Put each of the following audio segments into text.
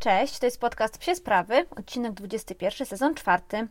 Cześć, to jest podcast Psie Sprawy, odcinek 21, sezon czwarty.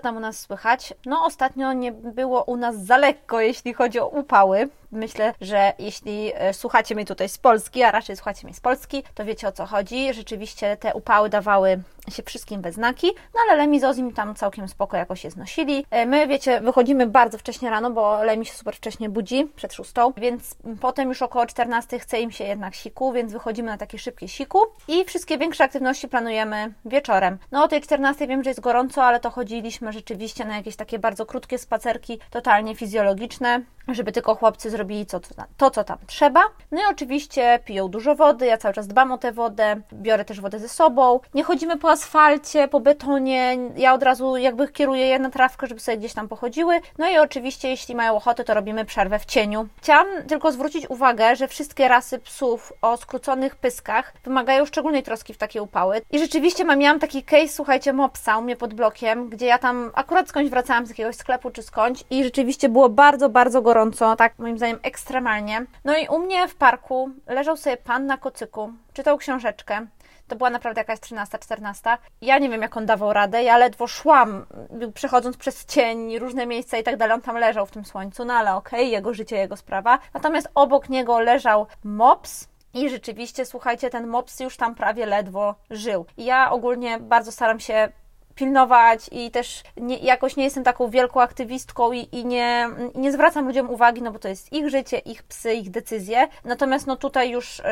Co tam u nas słychać? No, ostatnio nie było u nas za lekko, jeśli chodzi o upały. Myślę, że jeśli e, słuchacie mnie tutaj z Polski, a raczej słuchacie mnie z Polski, to wiecie o co chodzi. Rzeczywiście te upały dawały się wszystkim we znaki, no ale Lemi z Ozim tam całkiem spoko jakoś się znosili. E, my, wiecie, wychodzimy bardzo wcześnie rano, bo Lemi się super wcześnie budzi, przed szóstą, więc potem już około 14 chce im się jednak siku, więc wychodzimy na takie szybkie siku i wszystkie większe aktywności planujemy wieczorem. No o tej 14 wiem, że jest gorąco, ale to chodziliśmy rzeczywiście na jakieś takie bardzo krótkie spacerki, totalnie fizjologiczne, żeby tylko chłopcy zrobili to, to, co tam trzeba. No i oczywiście piją dużo wody, ja cały czas dbam o tę wodę, biorę też wodę ze sobą. Nie chodzimy po asfalcie, po betonie, ja od razu jakby kieruję je na trawkę, żeby sobie gdzieś tam pochodziły. No i oczywiście, jeśli mają ochotę, to robimy przerwę w cieniu. Chciałam tylko zwrócić uwagę, że wszystkie rasy psów o skróconych pyskach wymagają szczególnej troski w takie upały. I rzeczywiście mam, miałam taki case, słuchajcie, mopsa u mnie pod blokiem, gdzie ja tam akurat skądś wracałam z jakiegoś sklepu czy skądś i rzeczywiście było bardzo, bardzo gorąco, tak moim zdaniem ekstremalnie. No i u mnie w parku leżał sobie pan na kocyku, czytał książeczkę. To była naprawdę jakaś 13, 14. Ja nie wiem, jak on dawał radę. Ja ledwo szłam, przechodząc przez cień, różne miejsca i tak dalej. On tam leżał w tym słońcu, no ale okej, okay, jego życie, jego sprawa. Natomiast obok niego leżał mops, i rzeczywiście, słuchajcie, ten mops już tam prawie ledwo żył. I ja ogólnie bardzo staram się pilnować i też nie, jakoś nie jestem taką wielką aktywistką i, i nie, nie zwracam ludziom uwagi, no bo to jest ich życie, ich psy, ich decyzje. Natomiast no tutaj już y,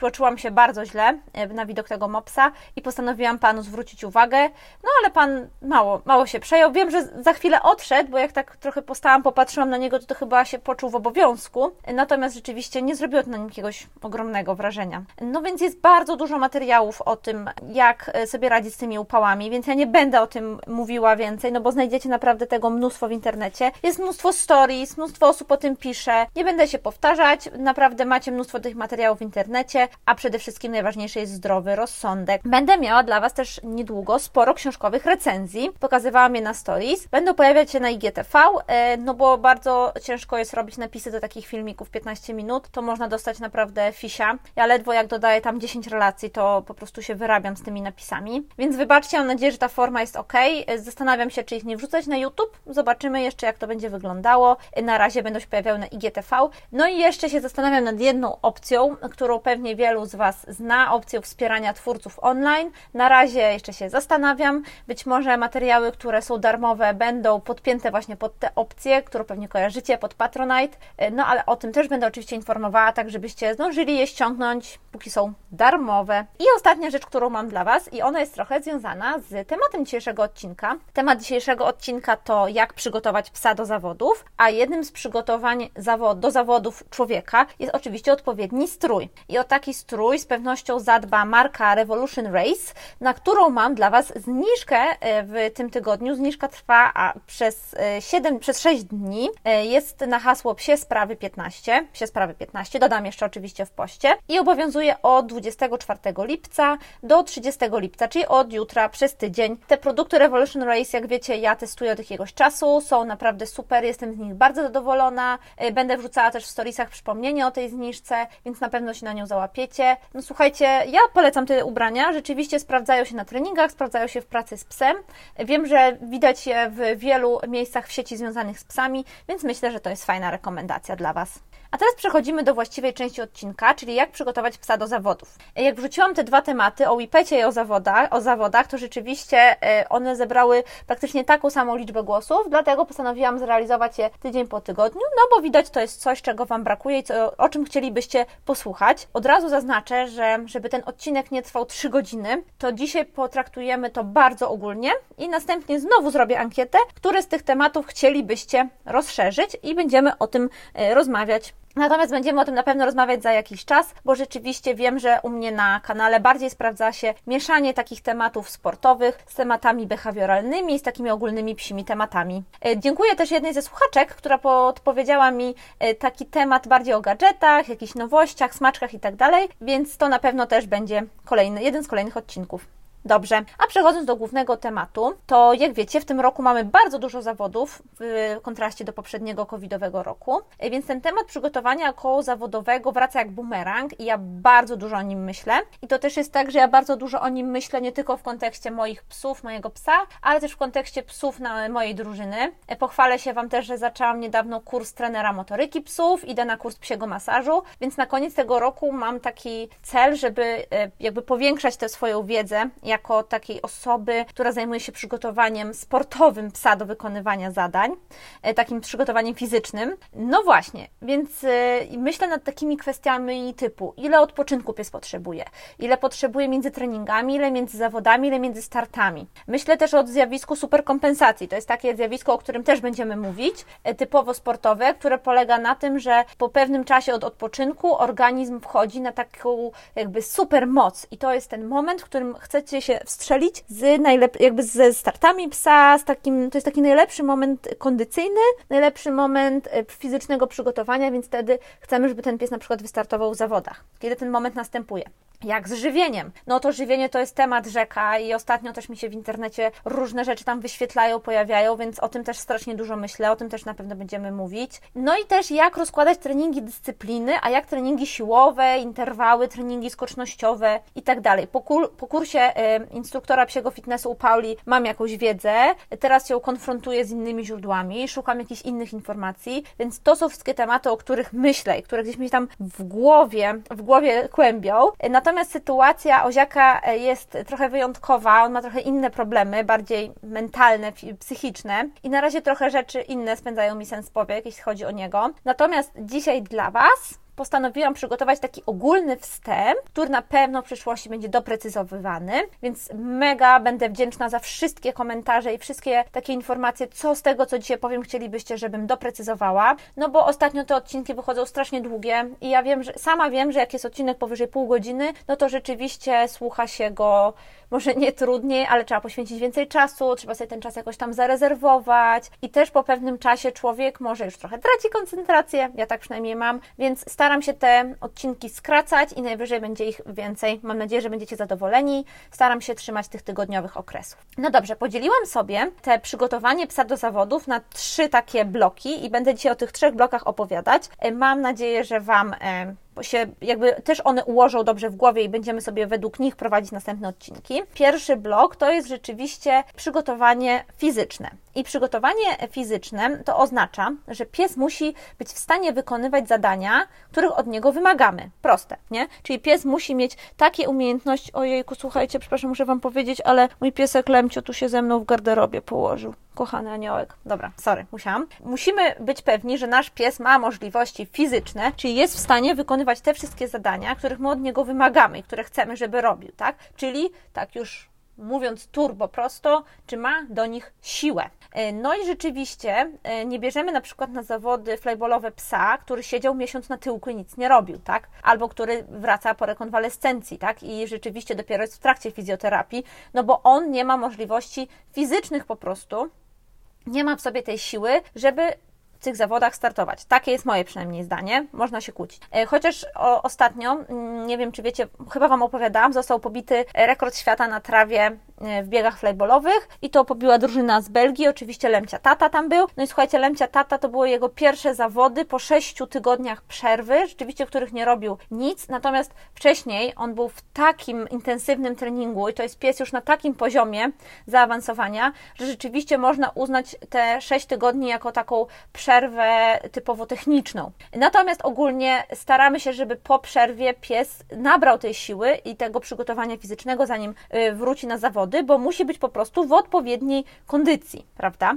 poczułam się bardzo źle e, na widok tego mopsa i postanowiłam panu zwrócić uwagę. No ale pan mało, mało się przejął. Wiem, że za chwilę odszedł, bo jak tak trochę postałam, popatrzyłam na niego, to, to chyba się poczuł w obowiązku. Natomiast rzeczywiście nie zrobiło to na nim jakiegoś ogromnego wrażenia. No więc jest bardzo dużo materiałów o tym, jak e, sobie radzić z tymi upałami, więc ja nie będę o tym mówiła więcej, no bo znajdziecie naprawdę tego mnóstwo w internecie. Jest mnóstwo stories, mnóstwo osób o tym pisze. Nie będę się powtarzać, naprawdę macie mnóstwo tych materiałów w internecie a przede wszystkim najważniejszy jest zdrowy rozsądek. Będę miała dla Was też niedługo sporo książkowych recenzji. Pokazywałam je na stories. Będą pojawiać się na IGTV, e, no bo bardzo ciężko jest robić napisy do takich filmików 15 minut. To można dostać naprawdę fisia. Ja ledwo jak dodaję tam 10 relacji, to po prostu się wyrabiam z tymi napisami. Więc wybaczcie, mam nadzieję, że ta forma jest ok. E, zastanawiam się, czy ich nie wrzucać na YouTube. Zobaczymy jeszcze, jak to będzie wyglądało. E, na razie będą się pojawiały na IGTV. No i jeszcze się zastanawiam nad jedną opcją, którą pewnie wielu z Was zna, opcję wspierania twórców online. Na razie jeszcze się zastanawiam. Być może materiały, które są darmowe, będą podpięte właśnie pod te opcje, które pewnie kojarzycie, pod Patronite. No ale o tym też będę oczywiście informowała, tak żebyście zdążyli je ściągnąć, póki są darmowe. I ostatnia rzecz, którą mam dla Was, i ona jest trochę związana z tematem dzisiejszego odcinka. Temat dzisiejszego odcinka to jak przygotować psa do zawodów, a jednym z przygotowań do zawodów człowieka jest oczywiście odpowiedni strój. I o taki strój z pewnością zadba marka Revolution Race, na którą mam dla Was zniżkę e, w tym tygodniu. Zniżka trwa przez 7, e, przez 6 dni. E, jest na hasło Psie Sprawy 15. Psie Sprawy 15. Dodam jeszcze oczywiście w poście. I obowiązuje od 24 lipca do 30 lipca, czyli od jutra przez tydzień. Te produkty Revolution Race, jak wiecie, ja testuję od jakiegoś czasu. Są naprawdę super. Jestem z nich bardzo zadowolona. Będę wrzucała też w storiesach przypomnienie o tej zniżce, więc na pewno się na nią No słuchajcie, ja polecam te ubrania, rzeczywiście sprawdzają się na treningach, sprawdzają się w pracy z psem. Wiem, że widać je w wielu miejscach w sieci związanych z psami, więc myślę, że to jest fajna rekomendacja dla Was. A teraz przechodzimy do właściwej części odcinka, czyli jak przygotować psa do zawodów. Jak wrzuciłam te dwa tematy o Wipecie i o zawodach, o zawodach, to rzeczywiście e, one zebrały praktycznie taką samą liczbę głosów, dlatego postanowiłam zrealizować je tydzień po tygodniu, no bo widać to jest coś, czego Wam brakuje i co, o czym chcielibyście posłuchać. Od razu zaznaczę, że żeby ten odcinek nie trwał 3 godziny, to dzisiaj potraktujemy to bardzo ogólnie i następnie znowu zrobię ankietę, które z tych tematów chcielibyście rozszerzyć i będziemy o tym e, rozmawiać Natomiast będziemy o tym na pewno rozmawiać za jakiś czas, bo rzeczywiście wiem, że u mnie na kanale bardziej sprawdza się mieszanie takich tematów sportowych z tematami behawioralnymi, z takimi ogólnymi psimi tematami. E, dziękuję też jednej ze słuchaczek, która podpowiedziała mi e, taki temat bardziej o gadżetach, jakichś nowościach, smaczkach i tak więc to na pewno też będzie kolejny, jeden z kolejnych odcinków. Dobrze, a przechodząc do głównego tematu, to jak wiecie, w tym roku mamy bardzo dużo zawodów w kontraście do poprzedniego covidowego roku, więc ten temat przygotowania koło zawodowego wraca jak bumerang i ja bardzo dużo o nim myślę. I to też jest tak, że ja bardzo dużo o nim myślę nie tylko w kontekście moich psów, mojego psa, ale też w kontekście psów na mojej drużyny. Pochwalę się Wam też, że zaczęłam niedawno kurs trenera motoryki psów, idę na kurs psiego masażu, więc na koniec tego roku mam taki cel, żeby e, jakby powiększać tę swoją wiedzę jako takiej osoby, która zajmuje się przygotowaniem sportowym psa do wykonywania zadań, e, takim przygotowaniem fizycznym. No właśnie, więc e, myślę nad takimi kwestiami typu, ile odpoczynku pies potrzebuje, ile potrzebuje między treningami, ile między zawodami, ile między startami. Myślę też o zjawisku superkompensacji. To jest takie zjawisko, o którym też będziemy mówić, e, typowo sportowe, które polega na tym, że po pewnym czasie od odpoczynku organizm wchodzi na taką jakby super moc i to jest ten moment, w którym chcecie się wstrzelić z najlep- jakby ze startami psa, z takim, to jest taki najlepszy moment kondycyjny, najlepszy moment e, fizycznego przygotowania, więc wtedy chcemy, żeby ten pies na przykład wystartował w zawodach. Kiedy ten moment następuje? Jak z żywieniem? No to żywienie to jest temat rzeka i ostatnio też mi się w internecie różne rzeczy tam wyświetlają, pojawiają, więc o tym też strasznie dużo myślę, o tym też na pewno będziemy mówić. No i też jak rozkładać treningi dyscypliny, a jak treningi siłowe, interwały, treningi skocznościowe i tak dalej. Po, kur po kursie y, instruktora psiego fitnessu u Pauli mam jakąś wiedzę, teraz ją konfrontuję z innymi źródłami, szukam jakichś innych informacji, więc to są wszystkie tematy, o których myślę i które gdzieś mi tam w głowie, w głowie kłębią. Natomiast sytuacja Oziaka e, jest trochę wyjątkowa, on ma trochę inne problemy, bardziej mentalne, psychiczne i na razie trochę rzeczy inne spędzają mi sens powiek, jeśli chodzi o niego. Natomiast dzisiaj dla Was postanowiłam przygotować taki ogólny wstęp, który na pewno w przyszłości będzie doprecyzowywany, więc mega będę wdzięczna za wszystkie komentarze i wszystkie takie informacje, co z tego, co dzisiaj powiem, chcielibyście, żebym doprecyzowała, no bo ostatnio te odcinki wychodzą strasznie długie i ja wiem, że sama wiem, że jak jest odcinek powyżej pół godziny, no to rzeczywiście słucha się go może nie trudniej, ale trzeba poświęcić więcej czasu, trzeba sobie ten czas jakoś tam zarezerwować i też po pewnym czasie człowiek może już trochę traci koncentrację, ja tak przynajmniej mam, więc staram się te odcinki skracać i najwyżej będzie ich więcej. Mam nadzieję, że będziecie zadowoleni. Staram się trzymać tych tygodniowych okresów. No dobrze, podzieliłam sobie te przygotowanie psa do zawodów na trzy takie bloki i będę dzisiaj o tych trzech blokach opowiadać. Mam nadzieję, że Wam e, się jakby też one ułożą dobrze w głowie i będziemy sobie według nich prowadzić następne odcinki. Pierwszy blok to jest rzeczywiście przygotowanie fizyczne. I przygotowanie fizyczne to oznacza, że pies musi być w stanie wykonywać zadania, których od niego wymagamy. Proste, nie? Czyli pies musi mieć takie umiejętności. Ojejku, słuchajcie, przepraszam, muszę Wam powiedzieć, ale mój piesek Lemcio tu się ze mną w garderobie położył. Kochany aniołek. Dobra, sorry, musiałam. Musimy być pewni, że nasz pies ma możliwości fizyczne, czyli jest w stanie wykonywać te wszystkie zadania, których my od niego wymagamy i które chcemy, żeby robił, tak? Czyli tak już mówiąc turbo prosto, czy ma do nich siłę. E, no i rzeczywiście e, nie bierzemy na przykład na zawody flyballowe psa, który siedział miesiąc na tyłku i nic nie robił, tak? Albo który wraca po rekonwalescencji, tak? I rzeczywiście dopiero jest w trakcie fizjoterapii, no bo on nie ma możliwości fizycznych po prostu, nie ma w sobie tej siły, żeby w tych zawodach startować. Takie jest moje przynajmniej zdanie. Można się kłócić. E, chociaż ostatnio, mm, nie wiem czy wiecie, chyba Wam opowiadałam, został pobity rekord świata na trawie w biegach flyballowych i to pobiła drużyna z Belgii, oczywiście Lemcia Tata tam był. No i słuchajcie, Lemcia Tata to były jego pierwsze zawody po sześciu tygodniach przerwy, rzeczywiście, których nie robił nic, natomiast wcześniej on był w takim intensywnym treningu i to jest pies już na takim poziomie zaawansowania, że rzeczywiście można uznać te sześć tygodni jako taką przerwę typowo techniczną. Natomiast ogólnie staramy się, żeby po przerwie pies nabrał tej siły i tego przygotowania fizycznego, zanim y, wróci na zawody zawody, bo musi być po prostu w odpowiedniej kondycji, prawda?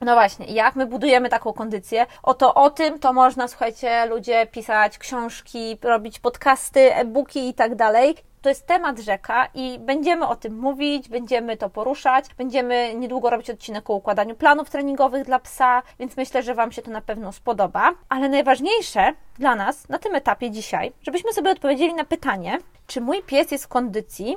No właśnie, jak my budujemy taką kondycję? Oto o tym to można, słuchajcie, ludzie pisać książki, robić podcasty, e-booki i tak dalej. to jest temat rzeka i będziemy o tym mówić, będziemy to poruszać, będziemy niedługo robić odcinek o układaniu planów treningowych dla psa, więc myślę, że Wam się to na pewno spodoba. Ale najważniejsze dla nas na tym etapie dzisiaj, żebyśmy sobie odpowiedzieli na pytanie, czy mój pies jest w kondycji,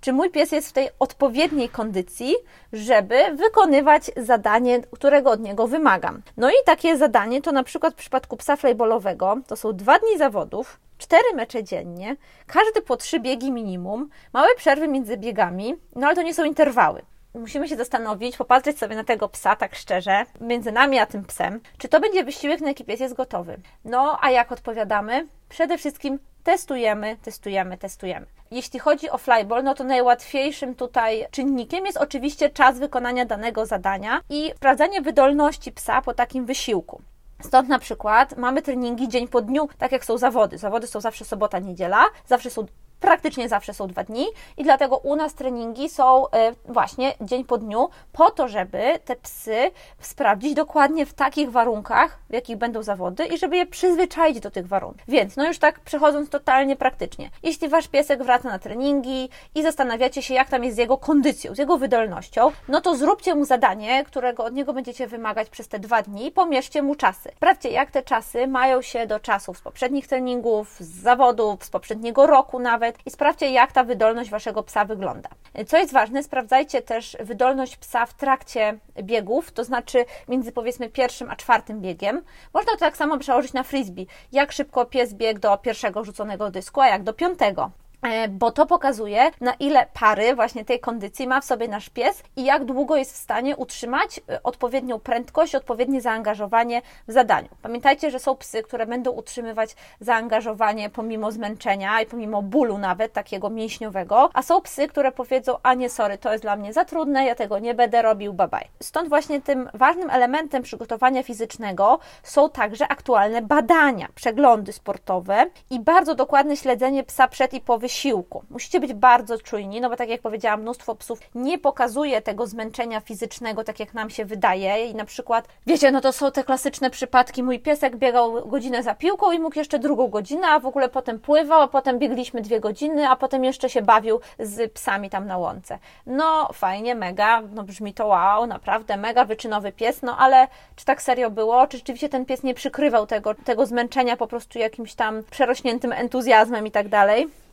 czy mój pies jest w tej odpowiedniej kondycji, żeby wykonywać zadanie, którego od niego wymagam. No i takie zadanie to na przykład w przypadku psa flejbolowego to są dwa dni zawodów, cztery mecze dziennie, każdy po trzy biegi minimum, małe przerwy między biegami, no ale to nie są interwały musimy się zastanowić, popatrzeć sobie na tego psa tak szczerze, między nami a tym psem, czy to będzie wysiłek, na jaki pies jest gotowy. No, a jak odpowiadamy? Przede wszystkim testujemy, testujemy, testujemy. Jeśli chodzi o flyball, no to najłatwiejszym tutaj czynnikiem jest oczywiście czas wykonania danego zadania i sprawdzanie wydolności psa po takim wysiłku. Stąd na przykład mamy treningi dzień po dniu, tak jak są zawody. Zawody są zawsze sobota, niedziela, zawsze są praktycznie zawsze są dwa dni i dlatego u nas treningi są e, właśnie dzień po dniu, po to, żeby te psy sprawdzić dokładnie w takich warunkach, w jakich będą zawody i żeby je przyzwyczaić do tych warunków. Więc, no już tak przechodząc totalnie praktycznie, jeśli wasz piesek wraca na treningi i zastanawiacie się, jak tam jest z jego kondycją, z jego wydolnością, no to zróbcie mu zadanie, którego od niego będziecie wymagać przez te dwa dni pomierzcie mu czasy. Sprawdźcie, jak te czasy mają się do czasów z poprzednich treningów, z zawodów, z poprzedniego roku nawet i sprawdźcie, jak ta wydolność waszego psa wygląda. Co jest ważne, sprawdzajcie też wydolność psa w trakcie biegów, to znaczy między powiedzmy pierwszym a czwartym biegiem. Można to tak samo przełożyć na frisbee. Jak szybko pies biegł do pierwszego rzuconego dysku, a jak do piątego. E, bo to pokazuje, na ile pary właśnie tej kondycji ma w sobie nasz pies i jak długo jest w stanie utrzymać e, odpowiednią prędkość, odpowiednie zaangażowanie w zadaniu. Pamiętajcie, że są psy, które będą utrzymywać zaangażowanie pomimo zmęczenia i pomimo bólu nawet takiego mięśniowego, a są psy, które powiedzą, a nie sorry, to jest dla mnie za trudne, ja tego nie będę robił, bye bye. Stąd właśnie tym ważnym elementem przygotowania fizycznego są także aktualne badania, przeglądy sportowe i bardzo dokładne śledzenie psa przed i po wysiłku. Musicie być bardzo czujni, no bo tak jak powiedziałam, mnóstwo psów nie pokazuje tego zmęczenia fizycznego, tak jak nam się wydaje. I na przykład, wiecie, no to są te klasyczne przypadki. Mój piesek biegał godzinę za piłką i mógł jeszcze drugą godzinę, a w ogóle potem pływał, a potem biegliśmy dwie godziny, a potem jeszcze się bawił z psami tam na łące. No fajnie, mega, no brzmi to wow, naprawdę mega wyczynowy pies, no ale czy tak serio było? Czy rzeczywiście ten pies nie przykrywał tego, tego zmęczenia po prostu jakimś tam przerośniętym entuzjazmem i tak dalej?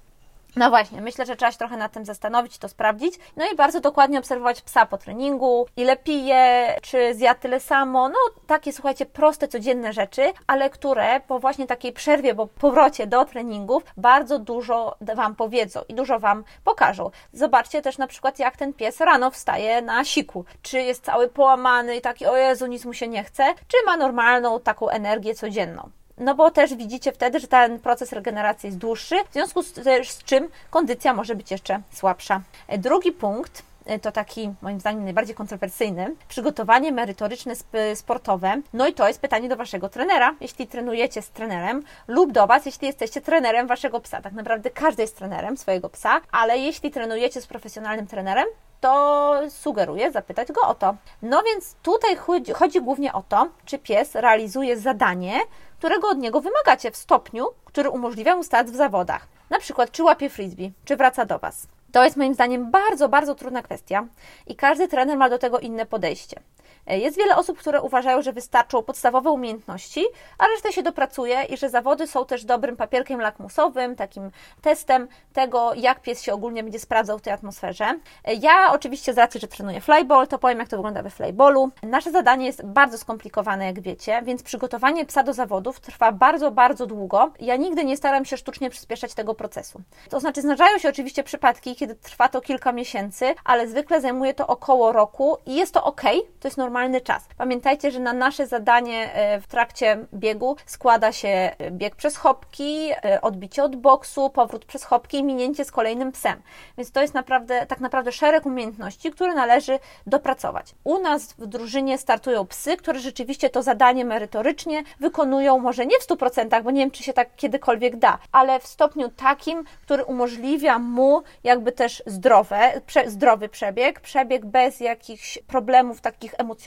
No właśnie, myślę, że trzeba się trochę nad tym zastanowić, to sprawdzić. No i bardzo dokładnie obserwować psa po treningu, ile pije, czy zjadł tyle samo. No takie, słuchajcie, proste, codzienne rzeczy, ale które po właśnie takiej przerwie, bo powrocie do treningów bardzo dużo Wam powiedzą i dużo Wam pokażą. Zobaczcie też na przykład, jak ten pies rano wstaje na siku. Czy jest cały połamany i taki, o Jezu, nic mu się nie chce, czy ma normalną taką energię codzienną. No bo też widzicie wtedy, że ten proces regeneracji jest dłuższy, w związku z, z czym kondycja może być jeszcze słabsza. E, drugi punkt e, to taki moim zdaniem najbardziej kontrowersyjny, przygotowanie merytoryczne sportowe. No i to jest pytanie do Waszego trenera, jeśli trenujecie z trenerem, lub do Was, jeśli jesteście trenerem Waszego psa. Tak naprawdę każdy jest trenerem swojego psa, ale jeśli trenujecie z profesjonalnym trenerem, to sugeruję zapytać go o to. No więc tutaj chodzi, chodzi głównie o to, czy pies realizuje zadanie, którego od niego wymagacie w stopniu, który umożliwia mu start w zawodach. Na przykład, czy łapie frisbee, czy wraca do Was. To jest moim zdaniem bardzo, bardzo trudna kwestia i każdy trener ma do tego inne podejście. E, jest wiele osób, które uważają, że wystarczą podstawowe umiejętności, a resztę się dopracuje i że zawody są też dobrym papierkiem lakmusowym, takim testem tego, jak pies się ogólnie będzie sprawdzał w tej atmosferze. E, ja oczywiście z racji, że trenuję flyball, to powiem, jak to wygląda we flyballu. Nasze zadanie jest bardzo skomplikowane, jak wiecie, więc przygotowanie psa do zawodów trwa bardzo, bardzo długo. Ja nigdy nie staram się sztucznie przyspieszać tego procesu. To znaczy, zdarzają się oczywiście przypadki, kiedy trwa to kilka miesięcy, ale zwykle zajmuje to około roku i jest to ok, to jest normalny czas. Pamiętajcie, że na nasze zadanie e, w trakcie biegu składa się e, bieg przez chopki, e, odbicie od boksu, powrót przez chopki i minięcie z kolejnym psem. Więc to jest naprawdę, tak naprawdę szereg umiejętności, które należy dopracować. U nas w drużynie startują psy, które rzeczywiście to zadanie merytorycznie wykonują, może nie w 100%, bo nie wiem, czy się tak kiedykolwiek da, ale w stopniu takim, który umożliwia mu jakby też zdrowe, prze, zdrowy przebieg, przebieg bez jakichś problemów takich emocjonalnych,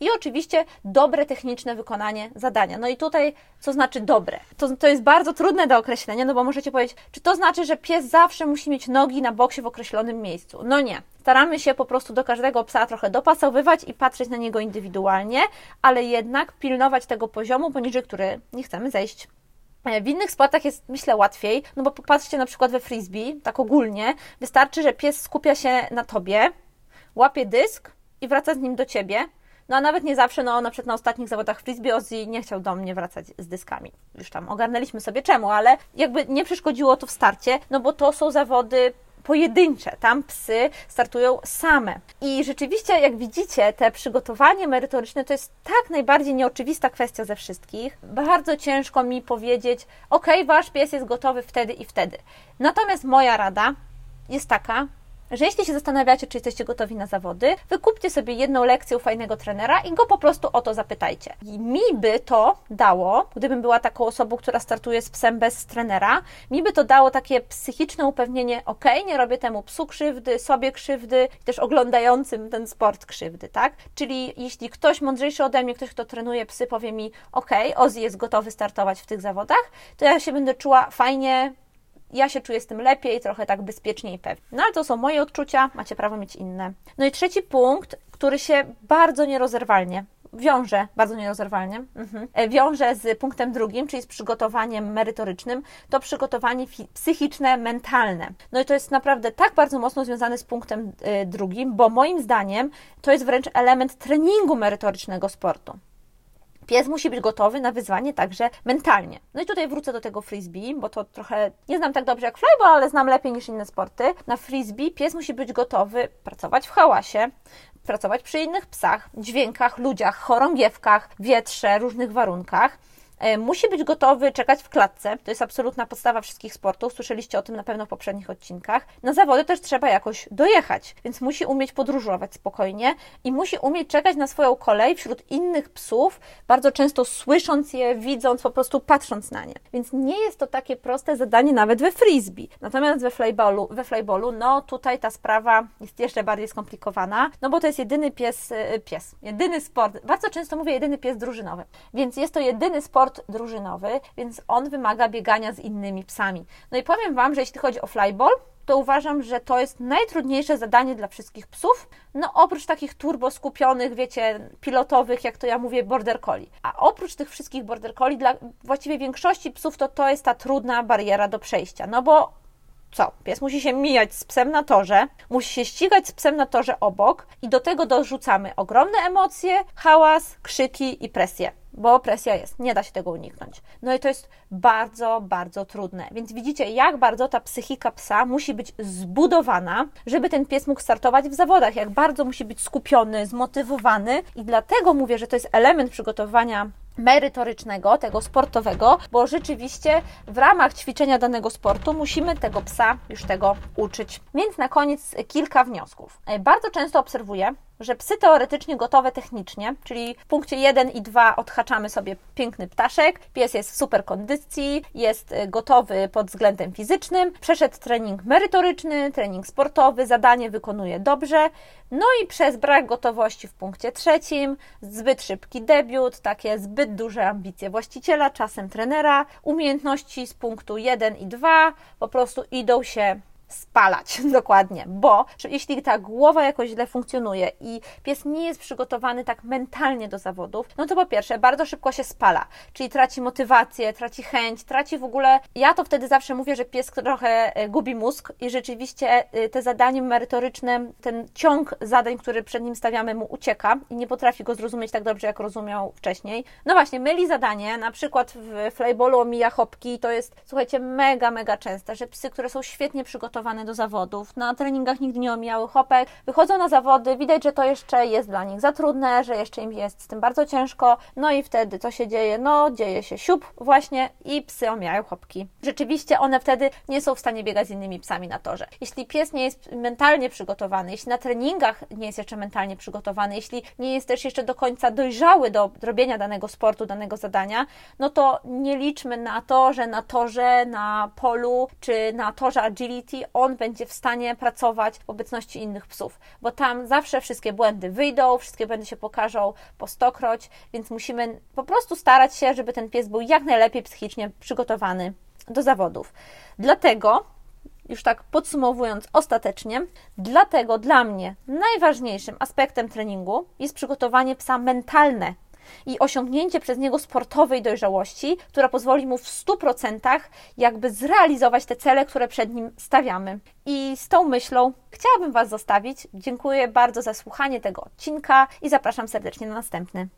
i oczywiście dobre techniczne wykonanie zadania. No i tutaj, co znaczy dobre? To, to jest bardzo trudne do określenia, no bo możecie powiedzieć, czy to znaczy, że pies zawsze musi mieć nogi na boksie w określonym miejscu? No nie. Staramy się po prostu do każdego psa trochę dopasowywać i patrzeć na niego indywidualnie, ale jednak pilnować tego poziomu, poniżej który nie chcemy zejść. E, w innych sportach jest, myślę, łatwiej, no bo popatrzcie na przykład we frisbee, tak ogólnie, wystarczy, że pies skupia się na tobie, łapie dysk i wraca z nim do ciebie. No a nawet nie zawsze, no na przykład na ostatnich zawodach frisbee Ozzy nie chciał do mnie wracać z dyskami. Już tam ogarnęliśmy sobie czemu, ale jakby nie przeszkodziło to w starcie, no bo to są zawody pojedyncze. Tam psy startują same. I rzeczywiście, jak widzicie, te przygotowanie merytoryczne to jest tak najbardziej nieoczywista kwestia ze wszystkich. Bardzo ciężko mi powiedzieć, ok, wasz pies jest gotowy wtedy i wtedy. Natomiast moja rada jest taka, że jeśli się zastanawiacie, czy jesteście gotowi na zawody, wykupcie sobie jedną lekcję u fajnego trenera i go po prostu o to zapytajcie. I mi by to dało, gdybym była taką osobą, która startuje z psem bez trenera, mi by to dało takie psychiczne upewnienie, ok, nie robię temu psu krzywdy, sobie krzywdy, też oglądającym ten sport krzywdy, tak? Czyli jeśli ktoś mądrzejszy ode mnie, ktoś, kto trenuje psy, powie mi, ok, Ozzy jest gotowy startować w tych zawodach, to ja się będę czuła fajnie, ja się czuję z tym lepiej, trochę tak bezpieczniej i pewnie. No ale to są moje odczucia, macie prawo mieć inne. No i trzeci punkt, który się bardzo nierozerwalnie wiąże, bardzo nierozerwalnie, mhm, e, wiąże z punktem drugim, czyli z przygotowaniem merytorycznym, to przygotowanie psychiczne, mentalne. No i to jest naprawdę tak bardzo mocno związane z punktem y, drugim, bo moim zdaniem to jest wręcz element treningu merytorycznego sportu. Pies musi być gotowy na wyzwanie także mentalnie. No i tutaj wrócę do tego frisbee, bo to trochę nie znam tak dobrze jak flyball, ale znam lepiej niż inne sporty. Na frisbee pies musi być gotowy pracować w hałasie, pracować przy innych psach, dźwiękach, ludziach, chorągiewkach, wietrze, różnych warunkach. E, musi być gotowy czekać w klatce. To jest absolutna podstawa wszystkich sportów. Słyszeliście o tym na pewno w poprzednich odcinkach. Na zawody też trzeba jakoś dojechać, więc musi umieć podróżować spokojnie i musi umieć czekać na swoją kolej wśród innych psów, bardzo często słysząc je, widząc, po prostu patrząc na nie. Więc nie jest to takie proste zadanie nawet we frisbee. Natomiast we flyballu, we flyballu no tutaj ta sprawa jest jeszcze bardziej skomplikowana, no bo to jest jedyny pies, e, pies, jedyny sport. Bardzo często mówię jedyny pies drużynowy. Więc jest to jedyny sport, sport drużynowy, więc on wymaga biegania z innymi psami. No i powiem Wam, że jeśli chodzi o flyball, to uważam, że to jest najtrudniejsze zadanie dla wszystkich psów, no oprócz takich turbo skupionych, wiecie, pilotowych, jak to ja mówię, border collie. A oprócz tych wszystkich border collie, dla właściwie większości psów, to to jest ta trudna bariera do przejścia, no bo co? Pies musi się mijać z psem na torze, musi się ścigać z psem na torze obok i do tego dorzucamy ogromne emocje, hałas, krzyki i presję bo presja jest, nie da się tego uniknąć. No i to jest bardzo, bardzo trudne. Więc widzicie, jak bardzo ta psychika psa musi być zbudowana, żeby ten pies mógł startować w zawodach, jak bardzo musi być skupiony, zmotywowany i dlatego mówię, że to jest element przygotowania merytorycznego, tego sportowego, bo rzeczywiście w ramach ćwiczenia danego sportu musimy tego psa już tego uczyć. Więc na koniec kilka wniosków. Bardzo często obserwuję, że psy teoretycznie gotowe technicznie, czyli w punkcie 1 i 2 odhaczamy sobie piękny ptaszek, pies jest w super kondycji, jest y, gotowy pod względem fizycznym, przeszedł trening merytoryczny, trening sportowy, zadanie wykonuje dobrze, no i przez brak gotowości w punkcie trzecim, zbyt szybki debiut, takie zbyt duże ambicje. Właściciela, czasem trenera, umiejętności z punktu 1 i 2 po prostu idą się spalać dokładnie, bo jeśli ta głowa jakoś źle funkcjonuje i pies nie jest przygotowany tak mentalnie do zawodów, no to po pierwsze bardzo szybko się spala, czyli traci motywację, traci chęć, traci w ogóle, ja to wtedy zawsze mówię, że pies trochę e, gubi mózg i rzeczywiście e, te zadanie merytoryczne, ten ciąg zadań, który przed nim stawiamy mu ucieka i nie potrafi go zrozumieć tak dobrze, jak rozumiał wcześniej. No właśnie, myli zadanie, na przykład w flyballu omija hopki, to jest, słuchajcie, mega, mega częste, że psy, które są świetnie przygotowane przygotowane do zawodów. Na treningach nigdy nie omijały hopek. Wychodzą na zawody, widać, że to jeszcze jest dla nich za trudne, że jeszcze im jest z tym bardzo ciężko. No i wtedy co się dzieje? No, dzieje się siup właśnie i psy omijają hopki. Rzeczywiście one wtedy nie są w stanie biegać z innymi psami na torze. Jeśli pies nie jest mentalnie przygotowany, jeśli na treningach nie jest jeszcze mentalnie przygotowany, jeśli nie jest też jeszcze do końca dojrzały do robienia danego sportu, danego zadania, no to nie liczmy na to, że na torze, na polu czy na torze agility on będzie w stanie pracować w obecności innych psów, bo tam zawsze wszystkie błędy wyjdą, wszystkie błędy się pokażą po stokroć, więc musimy po prostu starać się, żeby ten pies był jak najlepiej psychicznie przygotowany do zawodów. Dlatego już tak podsumowując ostatecznie, dlatego dla mnie najważniejszym aspektem treningu jest przygotowanie psa mentalne i osiągnięcie przez niego sportowej dojrzałości, która pozwoli mu w 100% jakby zrealizować te cele, które przed nim stawiamy. I z tą myślą chciałabym Was zostawić. Dziękuję bardzo za słuchanie tego odcinka i zapraszam serdecznie na następny.